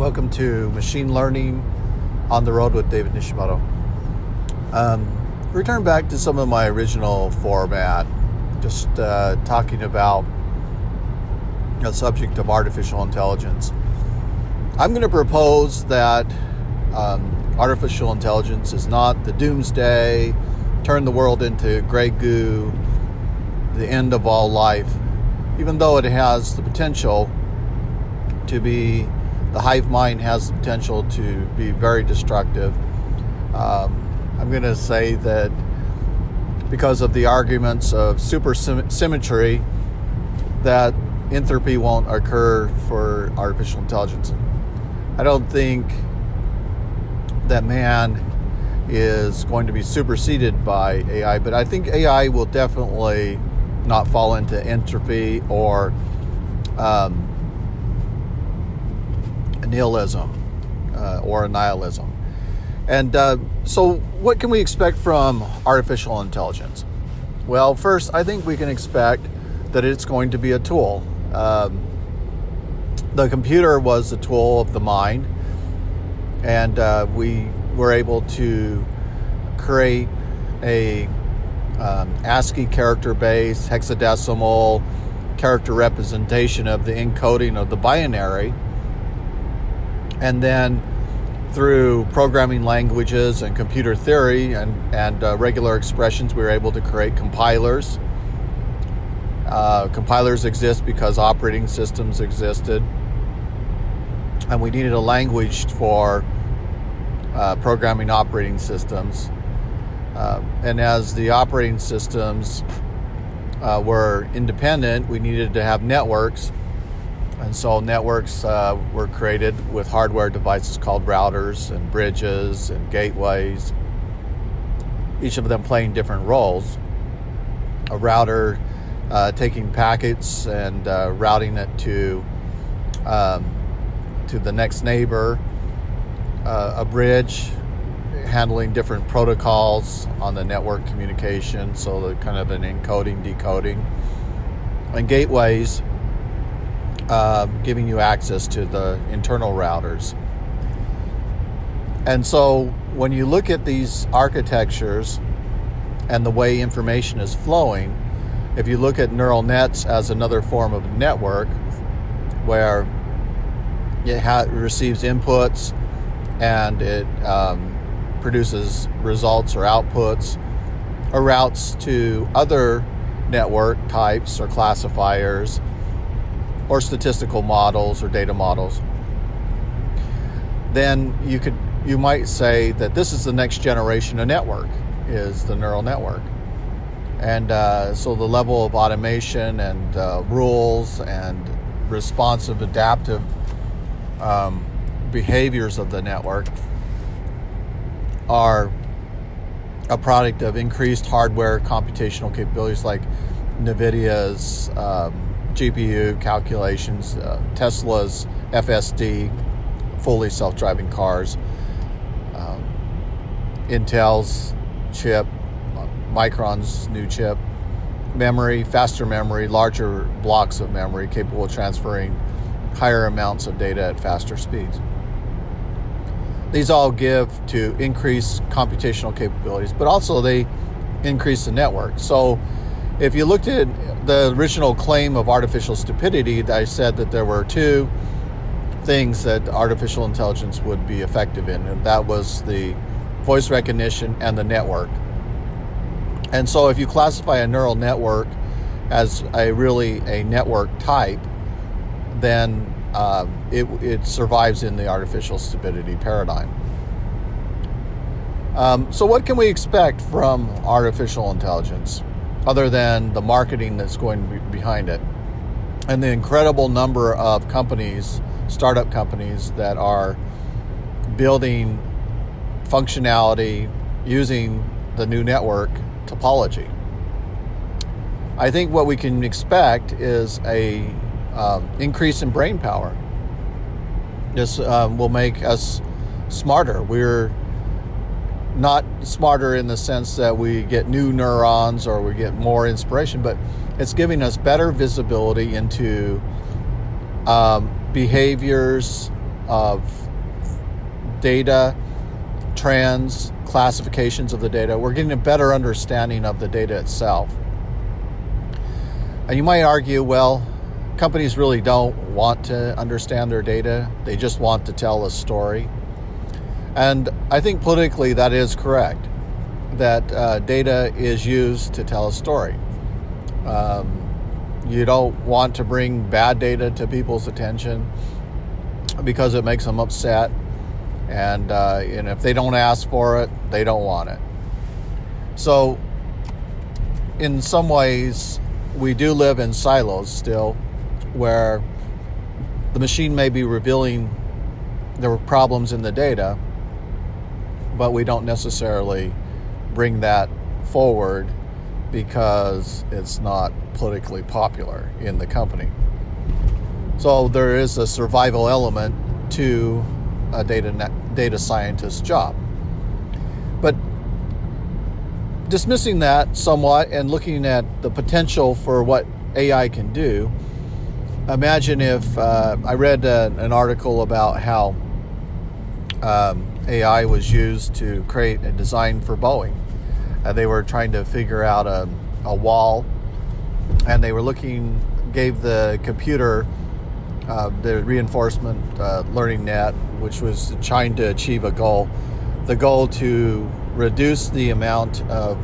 Welcome to Machine Learning on the Road with David Nishimoto. Um, return back to some of my original format, just uh, talking about the subject of artificial intelligence. I'm going to propose that um, artificial intelligence is not the doomsday, turn the world into gray goo, the end of all life, even though it has the potential to be the hive mind has the potential to be very destructive. Um, I'm going to say that because of the arguments of supersymmetry, that entropy won't occur for artificial intelligence. I don't think that man is going to be superseded by AI, but I think AI will definitely not fall into entropy or um, nihilism uh, or nihilism. And uh, so, what can we expect from artificial intelligence? Well, first, I think we can expect that it's going to be a tool. Um, the computer was a tool of the mind, and uh, we were able to create a um, ASCII character base, hexadecimal character representation of the encoding of the binary and then through programming languages and computer theory and, and uh, regular expressions, we were able to create compilers. Uh, compilers exist because operating systems existed, and we needed a language for uh, programming operating systems. Uh, and as the operating systems uh, were independent, we needed to have networks and so networks uh, were created with hardware devices called routers and bridges and gateways, each of them playing different roles. A router uh, taking packets and uh, routing it to um, to the next neighbor. Uh, a bridge handling different protocols on the network communication, so the kind of an encoding, decoding, and gateways uh, giving you access to the internal routers. And so when you look at these architectures and the way information is flowing, if you look at neural nets as another form of network where it ha- receives inputs and it um, produces results or outputs or routes to other network types or classifiers or statistical models or data models, then you could you might say that this is the next generation of network is the neural network. And uh, so the level of automation and uh, rules and responsive adaptive um, behaviors of the network are a product of increased hardware computational capabilities like nvidia's um, GPU calculations, uh, Tesla's FSD, fully self driving cars, um, Intel's chip, Micron's new chip, memory, faster memory, larger blocks of memory capable of transferring higher amounts of data at faster speeds. These all give to increase computational capabilities, but also they increase the network. So if you looked at the original claim of artificial stupidity, I said that there were two things that artificial intelligence would be effective in, and that was the voice recognition and the network. And so, if you classify a neural network as a really a network type, then uh, it, it survives in the artificial stupidity paradigm. Um, so, what can we expect from artificial intelligence? Other than the marketing that's going behind it. And the incredible number of companies, startup companies, that are building functionality using the new network topology. I think what we can expect is a um, increase in brain power. This um, will make us smarter. We're not smarter in the sense that we get new neurons or we get more inspiration, but it's giving us better visibility into um, behaviors, of data, trends, classifications of the data. We're getting a better understanding of the data itself. And you might argue, well, companies really don't want to understand their data, they just want to tell a story. And I think politically that is correct, that uh, data is used to tell a story. Um, you don't want to bring bad data to people's attention because it makes them upset. And, uh, and if they don't ask for it, they don't want it. So, in some ways, we do live in silos still, where the machine may be revealing there were problems in the data, but we don't necessarily bring that forward because it's not politically popular in the company. So there is a survival element to a data data scientist job. But dismissing that somewhat and looking at the potential for what AI can do, imagine if uh, I read uh, an article about how um, AI was used to create a design for Boeing. Uh, they were trying to figure out a, a wall, and they were looking, gave the computer uh, the reinforcement uh, learning net, which was trying to achieve a goal. The goal to reduce the amount of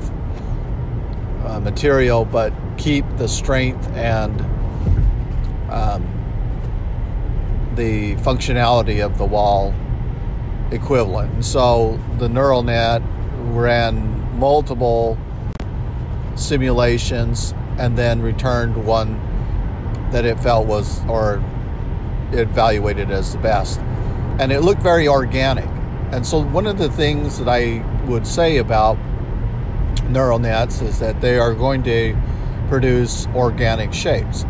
uh, material, but keep the strength and um, the functionality of the wall equivalent. And so the neural net ran multiple simulations and then returned one that it felt was or it evaluated as the best. And it looked very organic. And so one of the things that I would say about neural nets is that they are going to produce organic shapes.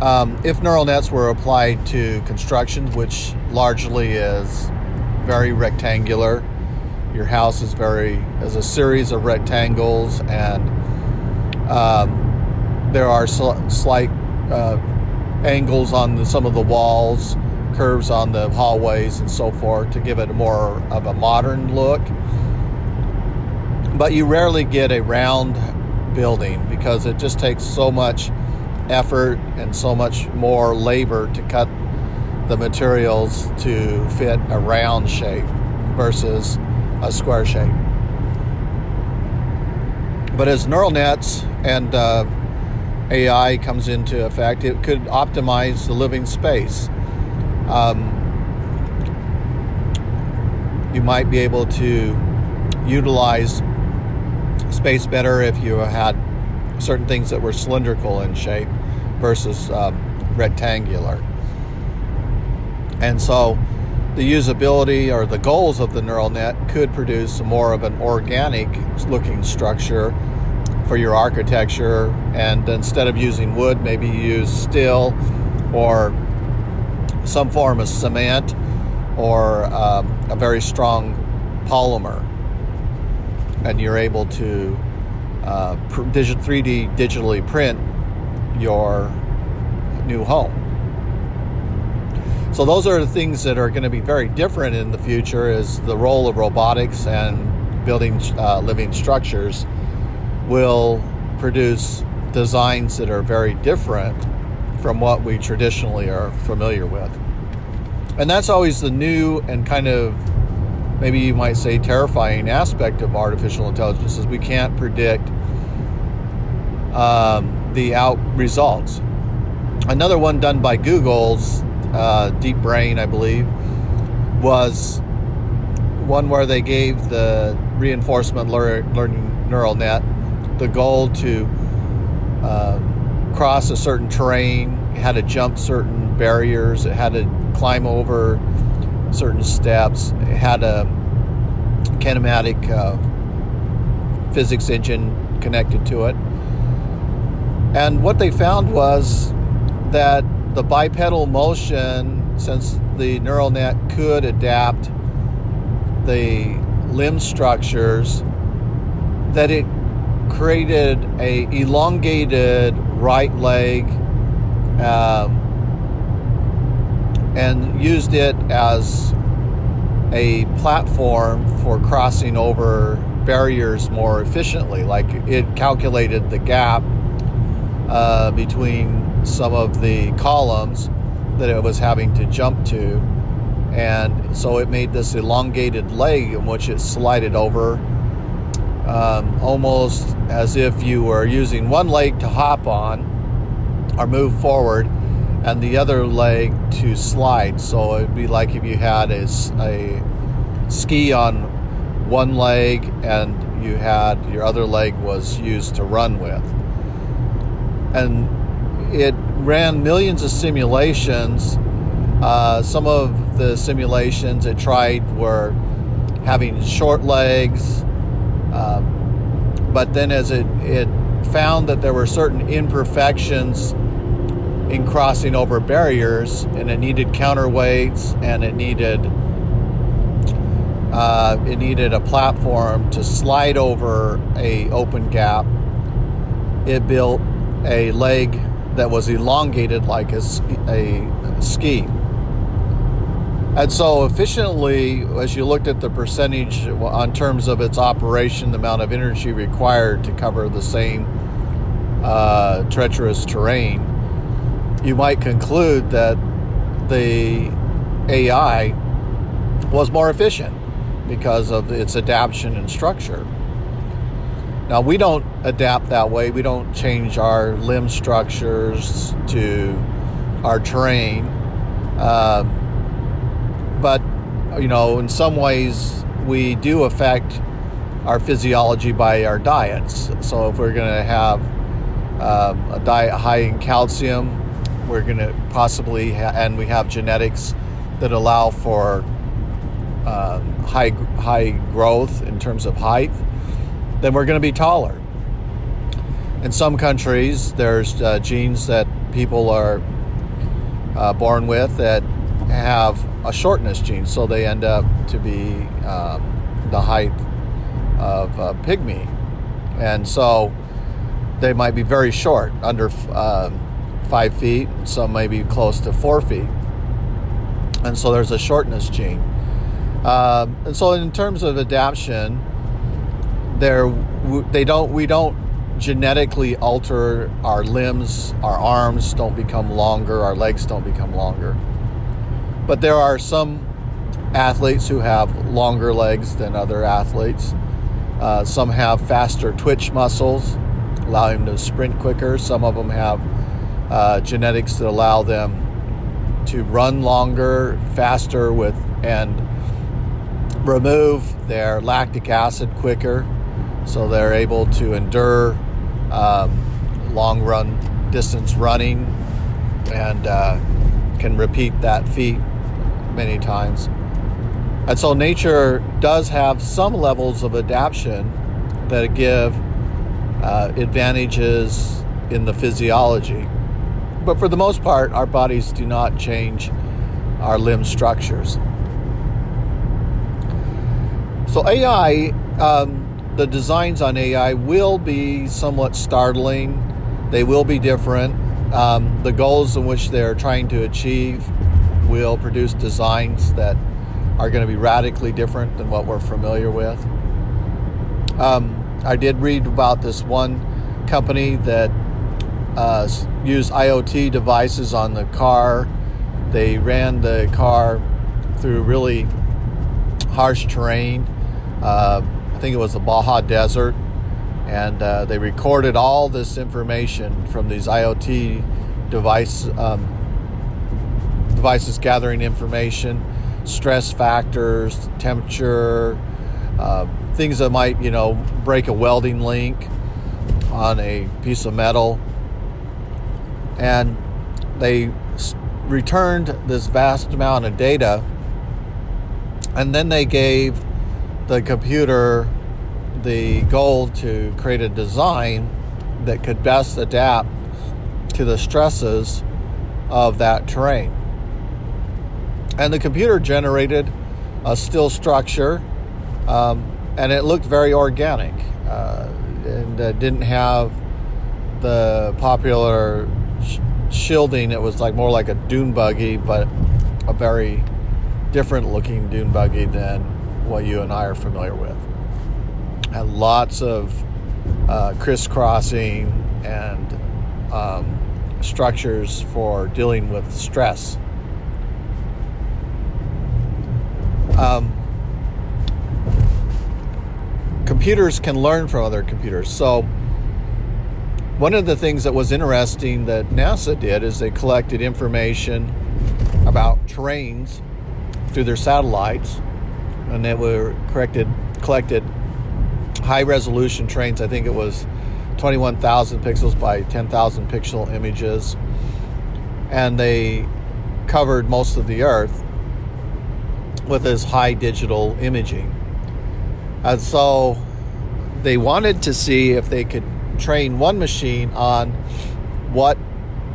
Um, if neural nets were applied to construction, which largely is very rectangular, your house is very is a series of rectangles, and um, there are sl- slight uh, angles on the, some of the walls, curves on the hallways, and so forth to give it more of a modern look. But you rarely get a round building because it just takes so much effort and so much more labor to cut the materials to fit a round shape versus a square shape. But as neural nets and uh, AI comes into effect, it could optimize the living space. Um, you might be able to utilize space better if you had certain things that were cylindrical in shape versus um, rectangular. And so the usability or the goals of the neural net could produce more of an organic looking structure for your architecture. And instead of using wood, maybe you use steel or some form of cement or um, a very strong polymer and you're able to uh, 3D digitally print your new home. So those are the things that are going to be very different in the future is the role of robotics and building uh, living structures will produce designs that are very different from what we traditionally are familiar with. And that's always the new and kind of maybe you might say terrifying aspect of artificial intelligence is we can't predict um, the out results. Another one done by Google's uh, Deep Brain, I believe, was one where they gave the reinforcement learning neural net the goal to uh, cross a certain terrain, had to jump certain barriers, it had to climb over certain steps. Had a kinematic uh, physics engine connected to it. And what they found was that the bipedal motion, since the neural net could adapt the limb structures, that it created a elongated right leg um, and used it as a platform for crossing over barriers more efficiently. Like it calculated the gap uh, between some of the columns that it was having to jump to. And so it made this elongated leg in which it slided over um, almost as if you were using one leg to hop on or move forward and the other leg to slide. So it'd be like if you had a, a ski on one leg and you had your other leg was used to run with. And it ran millions of simulations. Uh, some of the simulations it tried were having short legs, uh, but then as it, it found that there were certain imperfections in crossing over barriers and it needed counterweights and it needed uh, it needed a platform to slide over a open gap it built a leg that was elongated like a, a ski and so efficiently as you looked at the percentage on terms of its operation the amount of energy required to cover the same uh, treacherous terrain you might conclude that the AI was more efficient because of its adaptation and structure. Now, we don't adapt that way. We don't change our limb structures to our terrain. Uh, but, you know, in some ways, we do affect our physiology by our diets. So, if we're going to have um, a diet high in calcium, we're going to possibly, ha- and we have genetics that allow for um, high high growth in terms of height, then we're going to be taller. In some countries, there's uh, genes that people are uh, born with that have a shortness gene, so they end up to be um, the height of a pygmy, and so they might be very short, under uh, five feet. Some may be close to four feet, and so there's a shortness gene. Um, and so, in terms of adaptation, there they don't we don't genetically alter our limbs, our arms don't become longer, our legs don't become longer. But there are some athletes who have longer legs than other athletes. Uh, some have faster twitch muscles, allowing them to sprint quicker. Some of them have uh, genetics that allow them to run longer, faster with and remove their lactic acid quicker so they're able to endure um, long run distance running and uh, can repeat that feat many times. And so nature does have some levels of adaptation that give uh, advantages in the physiology. But for the most part, our bodies do not change our limb structures. So AI, um, the designs on AI will be somewhat startling. They will be different. Um, the goals in which they're trying to achieve will produce designs that are going to be radically different than what we're familiar with. Um, I did read about this one company that uh, used IoT devices on the car. They ran the car through really harsh terrain uh, think it was the Baja Desert, and uh, they recorded all this information from these IoT device um, devices gathering information, stress factors, temperature, uh, things that might you know break a welding link on a piece of metal, and they returned this vast amount of data, and then they gave the computer the goal to create a design that could best adapt to the stresses of that terrain. And the computer generated a still structure, um, and it looked very organic. Uh, and uh, didn't have the popular sh- shielding. It was like more like a dune buggy, but a very different looking dune buggy than what you and I are familiar with. Had lots of uh, crisscrossing and um, structures for dealing with stress. Um, computers can learn from other computers. So, one of the things that was interesting that NASA did is they collected information about terrains through their satellites, and they were corrected, collected high resolution trains. I think it was 21,000 pixels by 10,000 pixel images, and they covered most of the Earth with this high digital imaging. And so they wanted to see if they could train one machine on what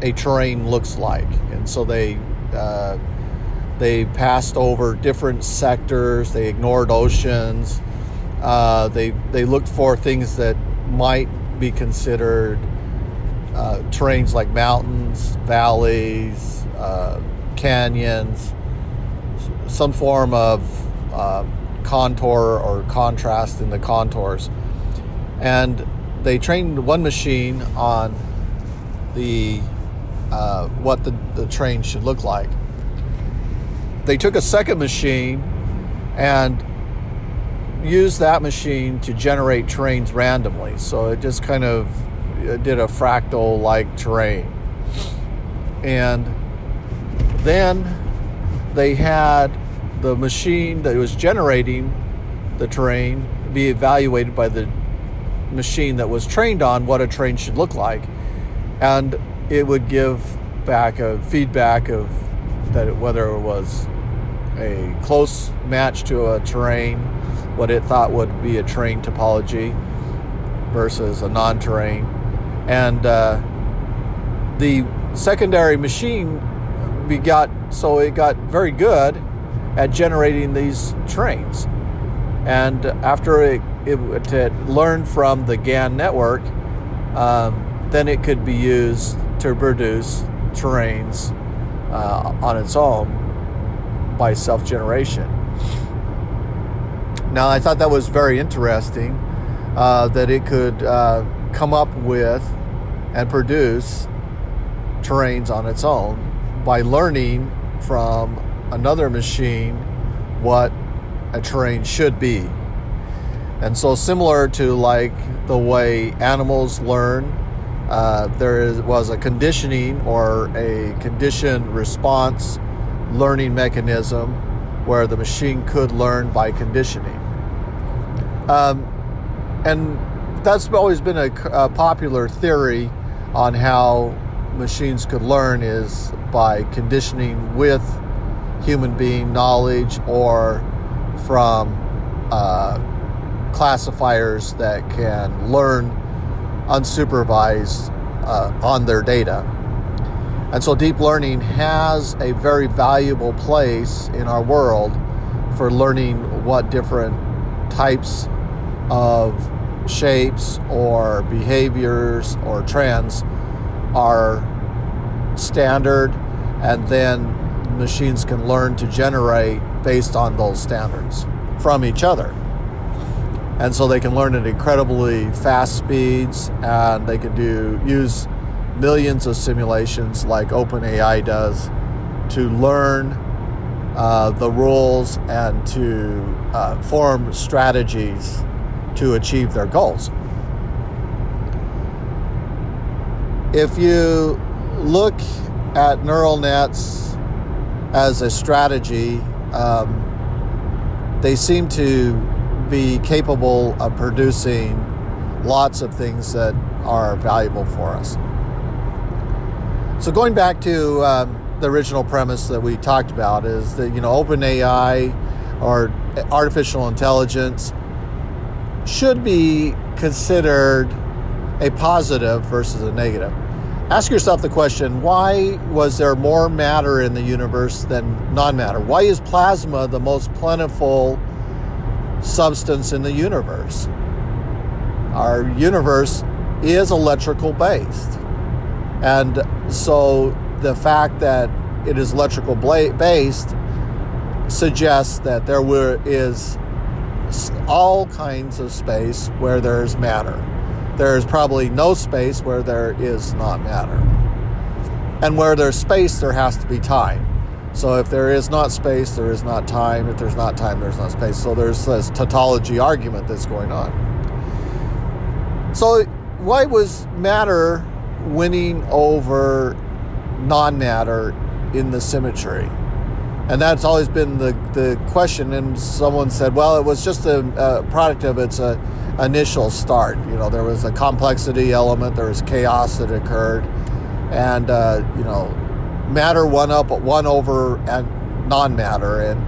a terrain looks like. And so they uh, they passed over different sectors. They ignored oceans. Uh, they they looked for things that might be considered uh, terrains like mountains, valleys, uh, canyons, some form of uh, contour or contrast in the contours. And they trained one machine on the uh, what the, the train should look like. They took a second machine and used that machine to generate terrains randomly. So it just kind of did a fractal like terrain. And then they had the machine that was generating the terrain be evaluated by the machine that was trained on what a train should look like. And it would give back a feedback of that whether it was a close match to a terrain, what it thought would be a terrain topology versus a non-terrain, and uh, the secondary machine we got so it got very good at generating these trains, and after it, it, it learned from the GAN network, um, then it could be used to produce terrains uh, on its own by self generation. Now, I thought that was very interesting uh, that it could uh, come up with and produce terrains on its own by learning from another machine what a terrain should be. And so, similar to like the way animals learn uh, there is, was a conditioning or a conditioned response learning mechanism where the machine could learn by conditioning. Um, and that's always been a, a, popular theory on how machines could learn is by conditioning with human being knowledge or from uh, classifiers that can learn unsupervised uh, on their data. And so deep learning has a very valuable place in our world for learning what different types of shapes or behaviors or trends are standard and then machines can learn to generate based on those standards from each other. And so they can learn at incredibly fast speeds and they can do use millions of simulations like OpenAI does to learn uh, the rules and to uh, form strategies to achieve their goals. If you look at neural nets as a strategy, um, they seem to be capable of producing lots of things that are valuable for us. So going back to um, the original premise that we talked about is that you know OpenAI or artificial intelligence should be considered a positive versus a negative. Ask yourself the question why was there more matter in the universe than non matter? Why is plasma the most plentiful substance in the universe. Our universe is electrical based. And so the fact that it is electrical based suggests that there were, is all kinds of space where there's matter. There is probably no space where there is not matter. And where there's space, there has to be time. So if there is not space, there is not time. If there's not time, there's not space. So there's this tautology argument that's going on. So why was matter winning over non matter in the symmetry? And that's always been the, the question. And someone said, well, it was just a, a product of its uh, initial start. You know, there was a complexity element, there was chaos that occurred. And, uh, you know, matter won up won over and non-matter and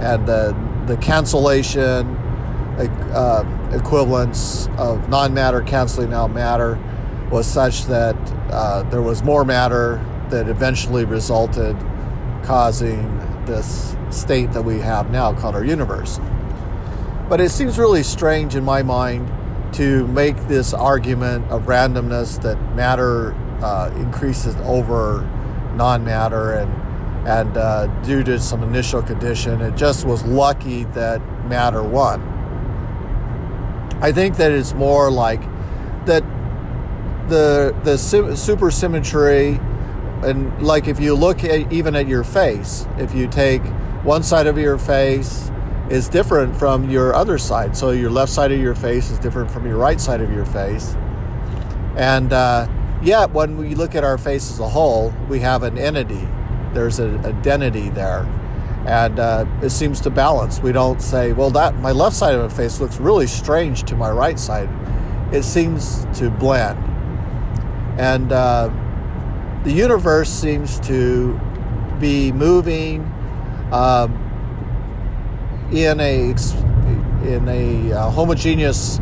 and the the cancellation uh, equivalence of non-matter canceling out matter was such that uh, there was more matter that eventually resulted causing this state that we have now called our universe. But it seems really strange in my mind to make this argument of randomness that matter uh, increases over non-matter and and uh, due to some initial condition it just was lucky that matter won i think that it's more like that the the supersymmetry and like if you look at even at your face if you take one side of your face is different from your other side so your left side of your face is different from your right side of your face and uh, Yet, when we look at our face as a whole, we have an entity. There's an identity there. And uh, it seems to balance. We don't say, well, that my left side of my face looks really strange to my right side. It seems to blend. And uh, the universe seems to be moving um, in a in a uh, homogeneous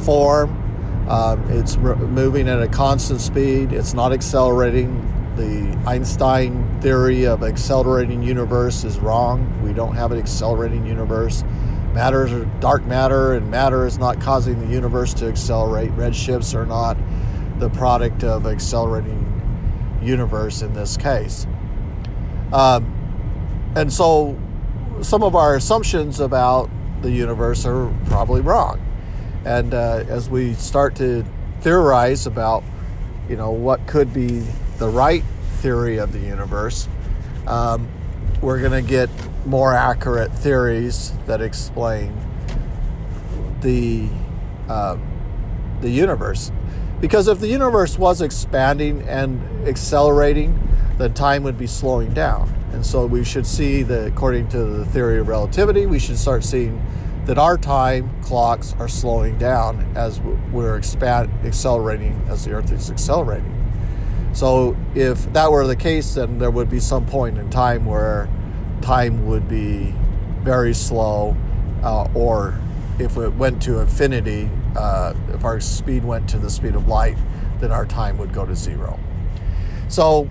form um, it's moving at a constant speed. It's not accelerating. The Einstein theory of accelerating universe is wrong. We don't have an accelerating universe. Matter is dark matter, and matter is not causing the universe to accelerate. Redshifts are not the product of accelerating universe in this case. Um, and so, some of our assumptions about the universe are probably wrong. And uh, as we start to theorize about, you know, what could be the right theory of the universe, um, we're going to get more accurate theories that explain the uh, the universe. Because if the universe was expanding and accelerating, then time would be slowing down. And so we should see that, according to the theory of relativity, we should start seeing that our time clocks are slowing down as we're expand, accelerating as the Earth is accelerating. So, if that were the case, then there would be some point in time where time would be very slow, uh, or if it went to infinity, uh, if our speed went to the speed of light, then our time would go to zero. So,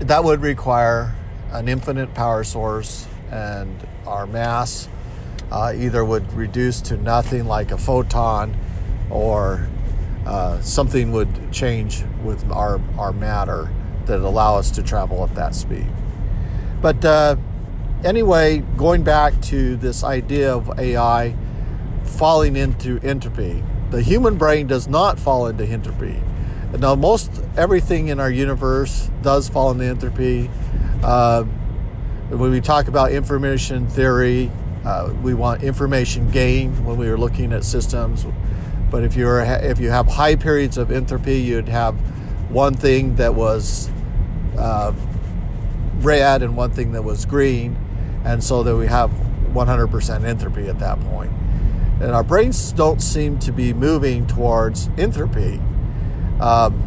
that would require an infinite power source and our mass uh, either would reduce to nothing like a photon or uh, something would change with our, our matter that allow us to travel at that speed. But uh, anyway, going back to this idea of AI falling into entropy, the human brain does not fall into entropy. Now, most everything in our universe does fall into entropy. Uh, when we talk about information theory, uh, we want information gain when we are looking at systems. But if you're if you have high periods of entropy, you'd have one thing that was uh, red and one thing that was green, and so that we have 100% entropy at that point. And our brains don't seem to be moving towards entropy. Um,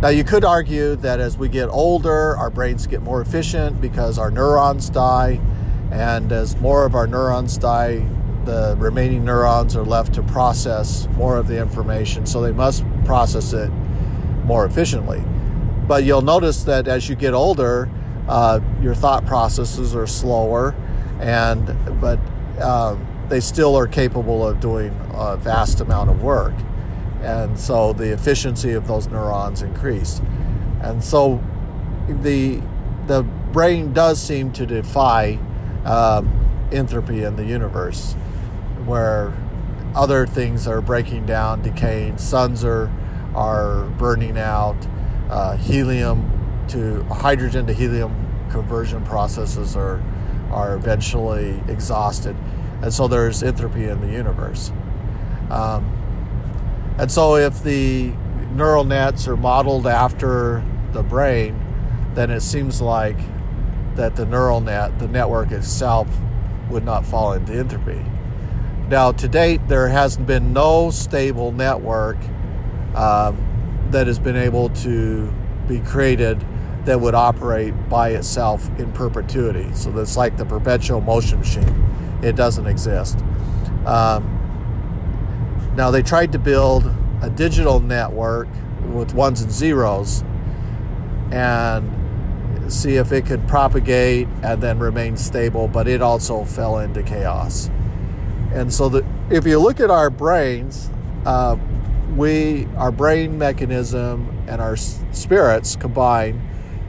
now, you could argue that as we get older, our brains get more efficient because our neurons die and as more of our neurons die, the remaining neurons are left to process more of the information, so they must process it more efficiently. But you'll notice that as you get older, uh, your thought processes are slower, and but um, they still are capable of doing a vast amount of work, and so the efficiency of those neurons increase. And so the the brain does seem to defy um, entropy in the universe, where other things are breaking down, decaying. Suns are are burning out. Uh, helium to hydrogen to helium conversion processes are are eventually exhausted, and so there's entropy in the universe. Um, and so, if the neural nets are modeled after the brain, then it seems like that the neural net, the network itself, would not fall into entropy. Now, to date, there hasn't been no stable network um, that has been able to be created that would operate by itself in perpetuity. So that's like the perpetual motion machine. It doesn't exist. Um, now, they tried to build a digital network with ones and zeros and see if it could propagate and then remain stable, but it also fell into chaos. And so, the, if you look at our brains, uh, we our brain mechanism and our spirits combine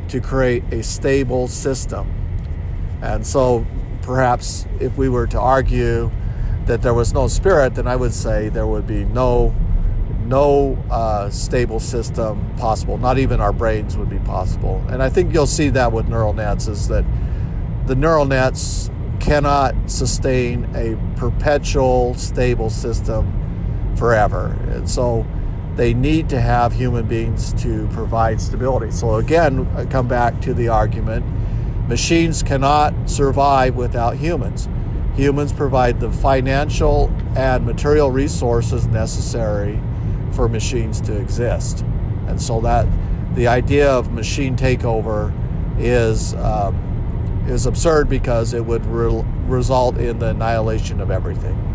to create a stable system. And so, perhaps if we were to argue that there was no spirit, then I would say there would be no no uh, stable system possible. Not even our brains would be possible. And I think you'll see that with neural nets is that the neural nets cannot sustain a perpetual stable system forever. And so they need to have human beings to provide stability. So again, I come back to the argument machines cannot survive without humans humans provide the financial and material resources necessary for machines to exist. And so that the idea of machine takeover is um, is absurd because it would re- result in the annihilation of everything.